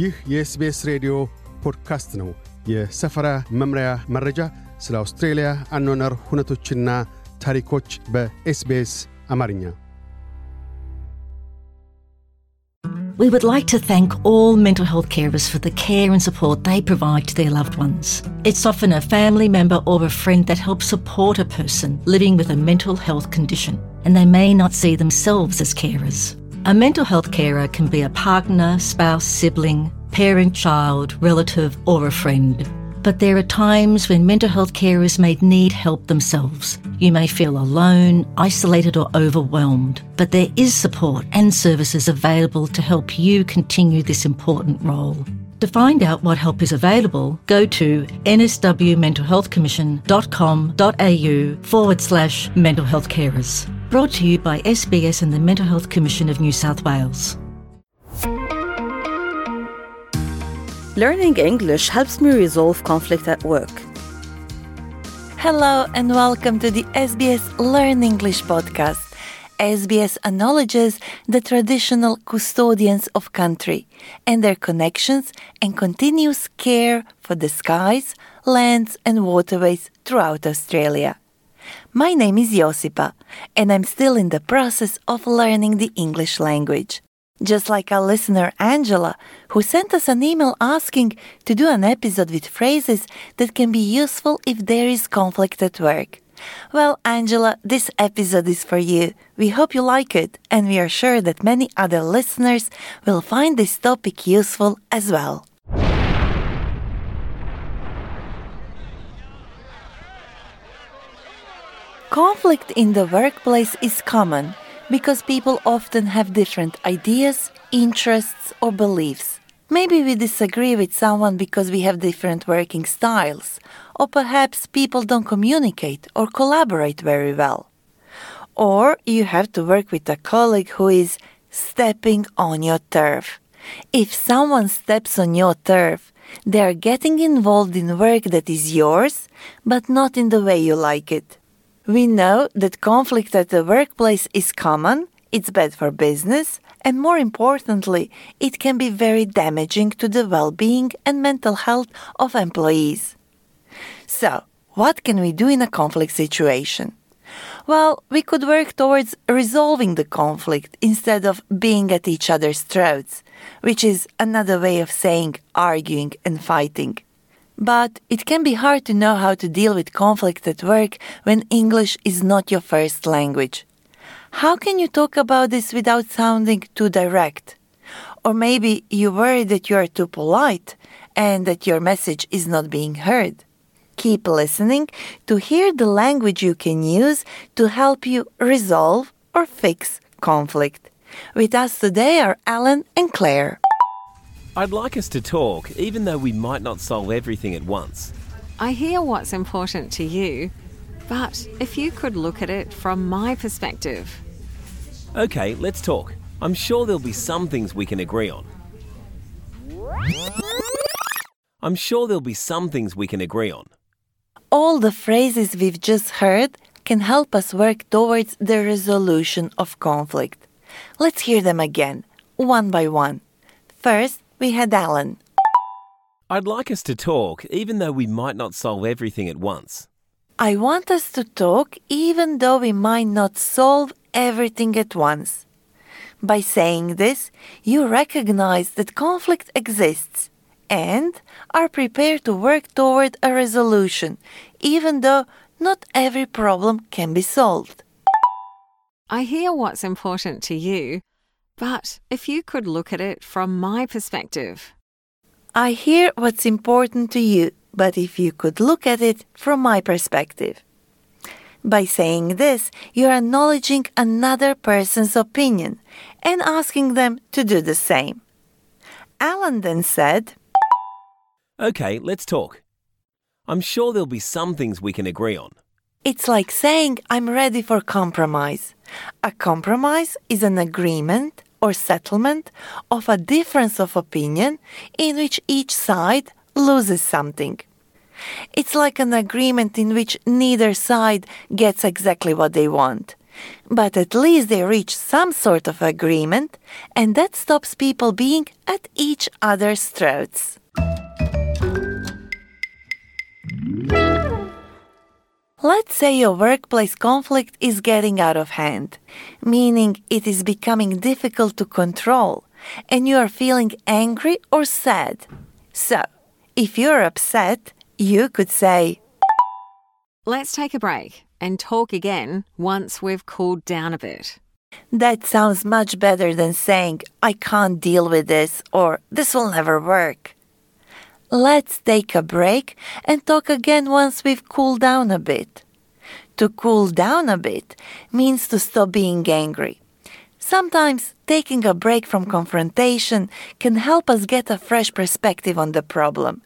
ይህ የኤስቤስ ሬዲዮ ፖድካስት ነው። የሰፈራ መምሪያ መረጃ፣ ስለ አውስትሬልያ አኗኗር ሁነቶችና ታሪኮች በኤስቤስ አማርኛ። We would like to thank all mental health carers for the care and support they provide to their loved ones. It's often a family member or a friend that helps support a person living with a mental health condition, and they may not see themselves as carers. A mental health carer can be a partner, spouse, sibling, parent, child, relative, or a friend. But there are times when mental health carers may need help themselves. You may feel alone, isolated, or overwhelmed, but there is support and services available to help you continue this important role. To find out what help is available, go to nswmentalhealthcommission.com.au forward slash mental health carers. Brought to you by SBS and the Mental Health Commission of New South Wales. Learning English helps me resolve conflict at work. Hello and welcome to the SBS Learn English podcast. SBS acknowledges the traditional custodians of country and their connections and continuous care for the skies, lands and waterways throughout Australia. My name is Josipa and I'm still in the process of learning the English language. Just like our listener Angela, who sent us an email asking to do an episode with phrases that can be useful if there is conflict at work. Well, Angela, this episode is for you. We hope you like it, and we are sure that many other listeners will find this topic useful as well. Conflict in the workplace is common because people often have different ideas, interests, or beliefs. Maybe we disagree with someone because we have different working styles, or perhaps people don't communicate or collaborate very well. Or you have to work with a colleague who is stepping on your turf. If someone steps on your turf, they are getting involved in work that is yours, but not in the way you like it. We know that conflict at the workplace is common, it's bad for business, and more importantly, it can be very damaging to the well being and mental health of employees. So, what can we do in a conflict situation? Well, we could work towards resolving the conflict instead of being at each other's throats, which is another way of saying arguing and fighting. But it can be hard to know how to deal with conflict at work when English is not your first language. How can you talk about this without sounding too direct? Or maybe you worry that you are too polite and that your message is not being heard. Keep listening to hear the language you can use to help you resolve or fix conflict. With us today are Alan and Claire. I'd like us to talk, even though we might not solve everything at once. I hear what's important to you, but if you could look at it from my perspective. Okay, let's talk. I'm sure there'll be some things we can agree on. I'm sure there'll be some things we can agree on. All the phrases we've just heard can help us work towards the resolution of conflict. Let's hear them again, one by one. First, we had Alan. I'd like us to talk, even though we might not solve everything at once. I want us to talk even though we might not solve everything at once. By saying this, you recognize that conflict exists and are prepared to work toward a resolution, even though not every problem can be solved. I hear what's important to you, but if you could look at it from my perspective. I hear what's important to you, but if you could look at it from my perspective. By saying this, you're acknowledging another person's opinion and asking them to do the same. Alan then said, Okay, let's talk. I'm sure there'll be some things we can agree on. It's like saying I'm ready for compromise. A compromise is an agreement or settlement of a difference of opinion in which each side loses something. It's like an agreement in which neither side gets exactly what they want. But at least they reach some sort of agreement, and that stops people being at each other's throats. Let's say your workplace conflict is getting out of hand, meaning it is becoming difficult to control, and you are feeling angry or sad. So, if you're upset, you could say, Let's take a break and talk again once we've cooled down a bit. That sounds much better than saying, I can't deal with this or this will never work. Let's take a break and talk again once we've cooled down a bit. To cool down a bit means to stop being angry. Sometimes taking a break from confrontation can help us get a fresh perspective on the problem.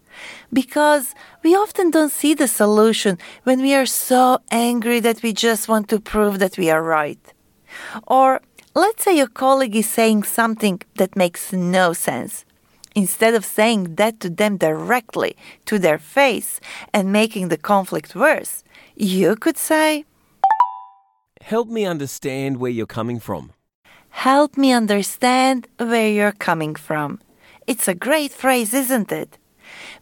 Because we often don't see the solution when we are so angry that we just want to prove that we are right. Or let's say a colleague is saying something that makes no sense. Instead of saying that to them directly to their face and making the conflict worse, you could say, Help me understand where you're coming from. Help me understand where you're coming from. It's a great phrase, isn't it?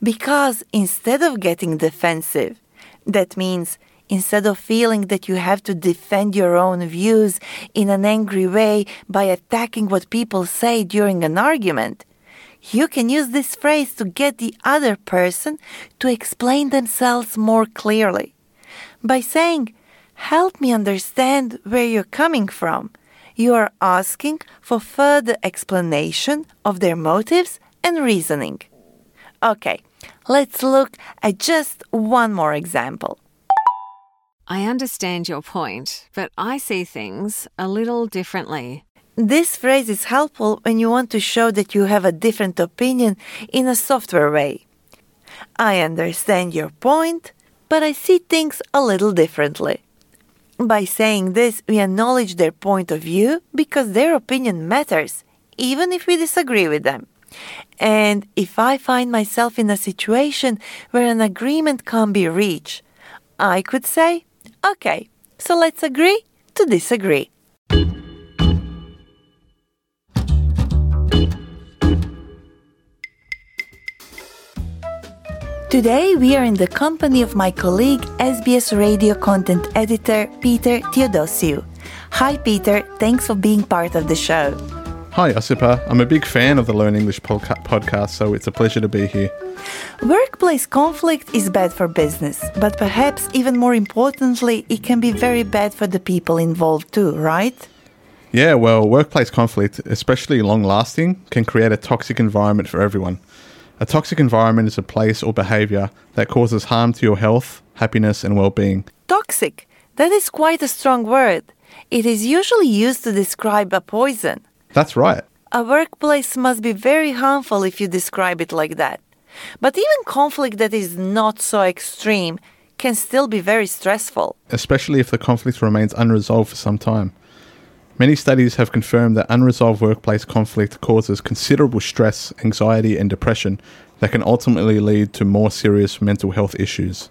Because instead of getting defensive, that means instead of feeling that you have to defend your own views in an angry way by attacking what people say during an argument, you can use this phrase to get the other person to explain themselves more clearly. By saying, Help me understand where you're coming from, you are asking for further explanation of their motives and reasoning. Okay, let's look at just one more example. I understand your point, but I see things a little differently. This phrase is helpful when you want to show that you have a different opinion in a software way. I understand your point, but I see things a little differently. By saying this, we acknowledge their point of view because their opinion matters, even if we disagree with them. And if I find myself in a situation where an agreement can't be reached, I could say, okay, so let's agree to disagree. Today we are in the company of my colleague, SBS radio content editor Peter Theodosiou. Hi Peter, thanks for being part of the show. Hi, Josipa. I'm a big fan of the Learn English podca- podcast, so it's a pleasure to be here. Workplace conflict is bad for business, but perhaps even more importantly, it can be very bad for the people involved too, right? Yeah, well, workplace conflict, especially long lasting, can create a toxic environment for everyone. A toxic environment is a place or behavior that causes harm to your health, happiness, and well being. Toxic. That is quite a strong word. It is usually used to describe a poison. That's right. A workplace must be very harmful if you describe it like that. But even conflict that is not so extreme can still be very stressful. Especially if the conflict remains unresolved for some time. Many studies have confirmed that unresolved workplace conflict causes considerable stress, anxiety, and depression that can ultimately lead to more serious mental health issues.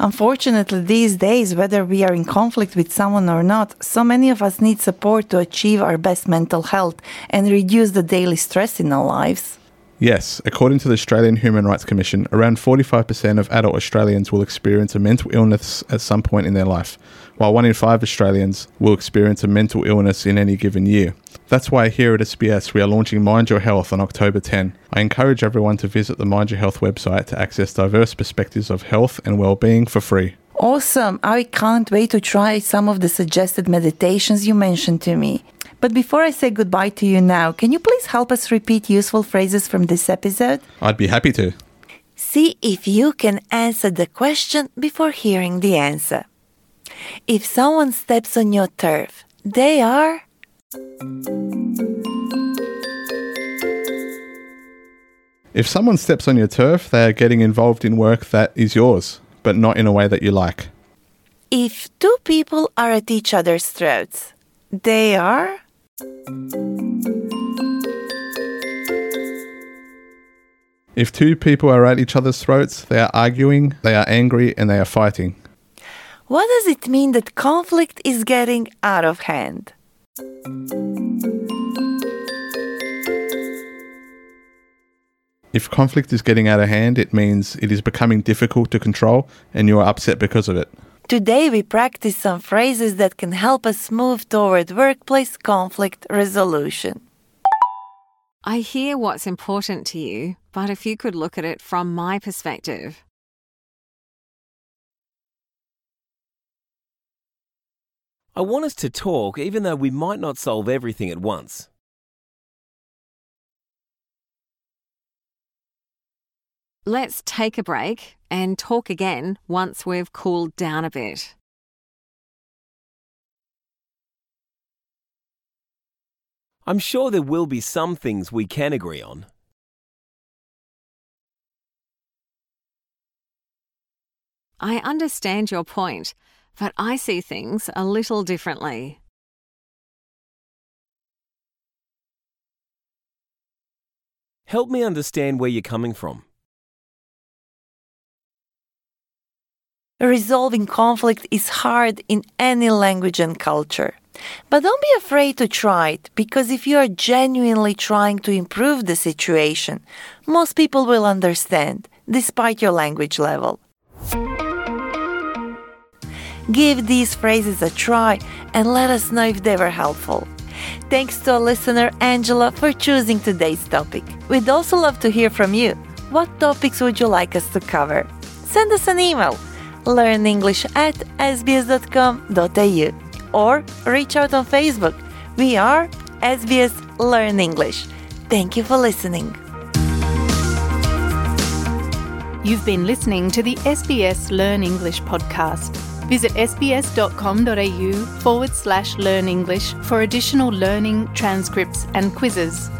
Unfortunately, these days, whether we are in conflict with someone or not, so many of us need support to achieve our best mental health and reduce the daily stress in our lives. Yes, according to the Australian Human Rights Commission, around 45% of adult Australians will experience a mental illness at some point in their life, while one in five Australians will experience a mental illness in any given year. That's why here at SBS we are launching Mind Your Health on October 10. I encourage everyone to visit the Mind Your Health website to access diverse perspectives of health and well-being for free. Awesome! I can't wait to try some of the suggested meditations you mentioned to me. But before I say goodbye to you now, can you please help us repeat useful phrases from this episode? I'd be happy to. See if you can answer the question before hearing the answer. If someone steps on your turf, they are. If someone steps on your turf, they are getting involved in work that is yours, but not in a way that you like. If two people are at each other's throats, they are. If two people are at each other's throats, they are arguing, they are angry, and they are fighting. What does it mean that conflict is getting out of hand? If conflict is getting out of hand, it means it is becoming difficult to control and you are upset because of it. Today, we practice some phrases that can help us move toward workplace conflict resolution. I hear what's important to you, but if you could look at it from my perspective. I want us to talk even though we might not solve everything at once. Let's take a break and talk again once we've cooled down a bit. I'm sure there will be some things we can agree on. I understand your point, but I see things a little differently. Help me understand where you're coming from. Resolving conflict is hard in any language and culture. But don't be afraid to try it, because if you are genuinely trying to improve the situation, most people will understand, despite your language level. Give these phrases a try and let us know if they were helpful. Thanks to our listener Angela for choosing today's topic. We'd also love to hear from you. What topics would you like us to cover? Send us an email learnenglish at sbs.com.au or reach out on Facebook. We are SBS Learn English. Thank you for listening. You've been listening to the SBS Learn English podcast. Visit sbs.com.au forward slash learn English for additional learning, transcripts, and quizzes.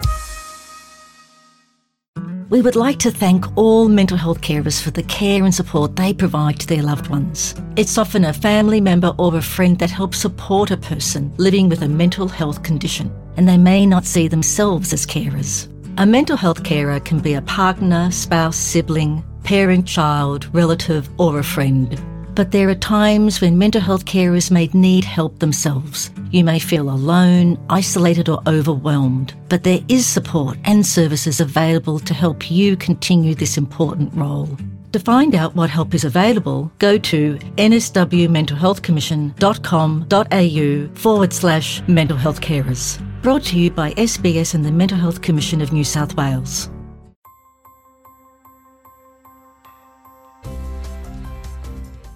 We would like to thank all mental health carers for the care and support they provide to their loved ones. It's often a family member or a friend that helps support a person living with a mental health condition, and they may not see themselves as carers. A mental health carer can be a partner, spouse, sibling, parent, child, relative, or a friend. But there are times when mental health carers may need help themselves. You may feel alone, isolated, or overwhelmed, but there is support and services available to help you continue this important role. To find out what help is available, go to nswmentalhealthcommission.com.au forward slash mental health carers. Brought to you by SBS and the Mental Health Commission of New South Wales.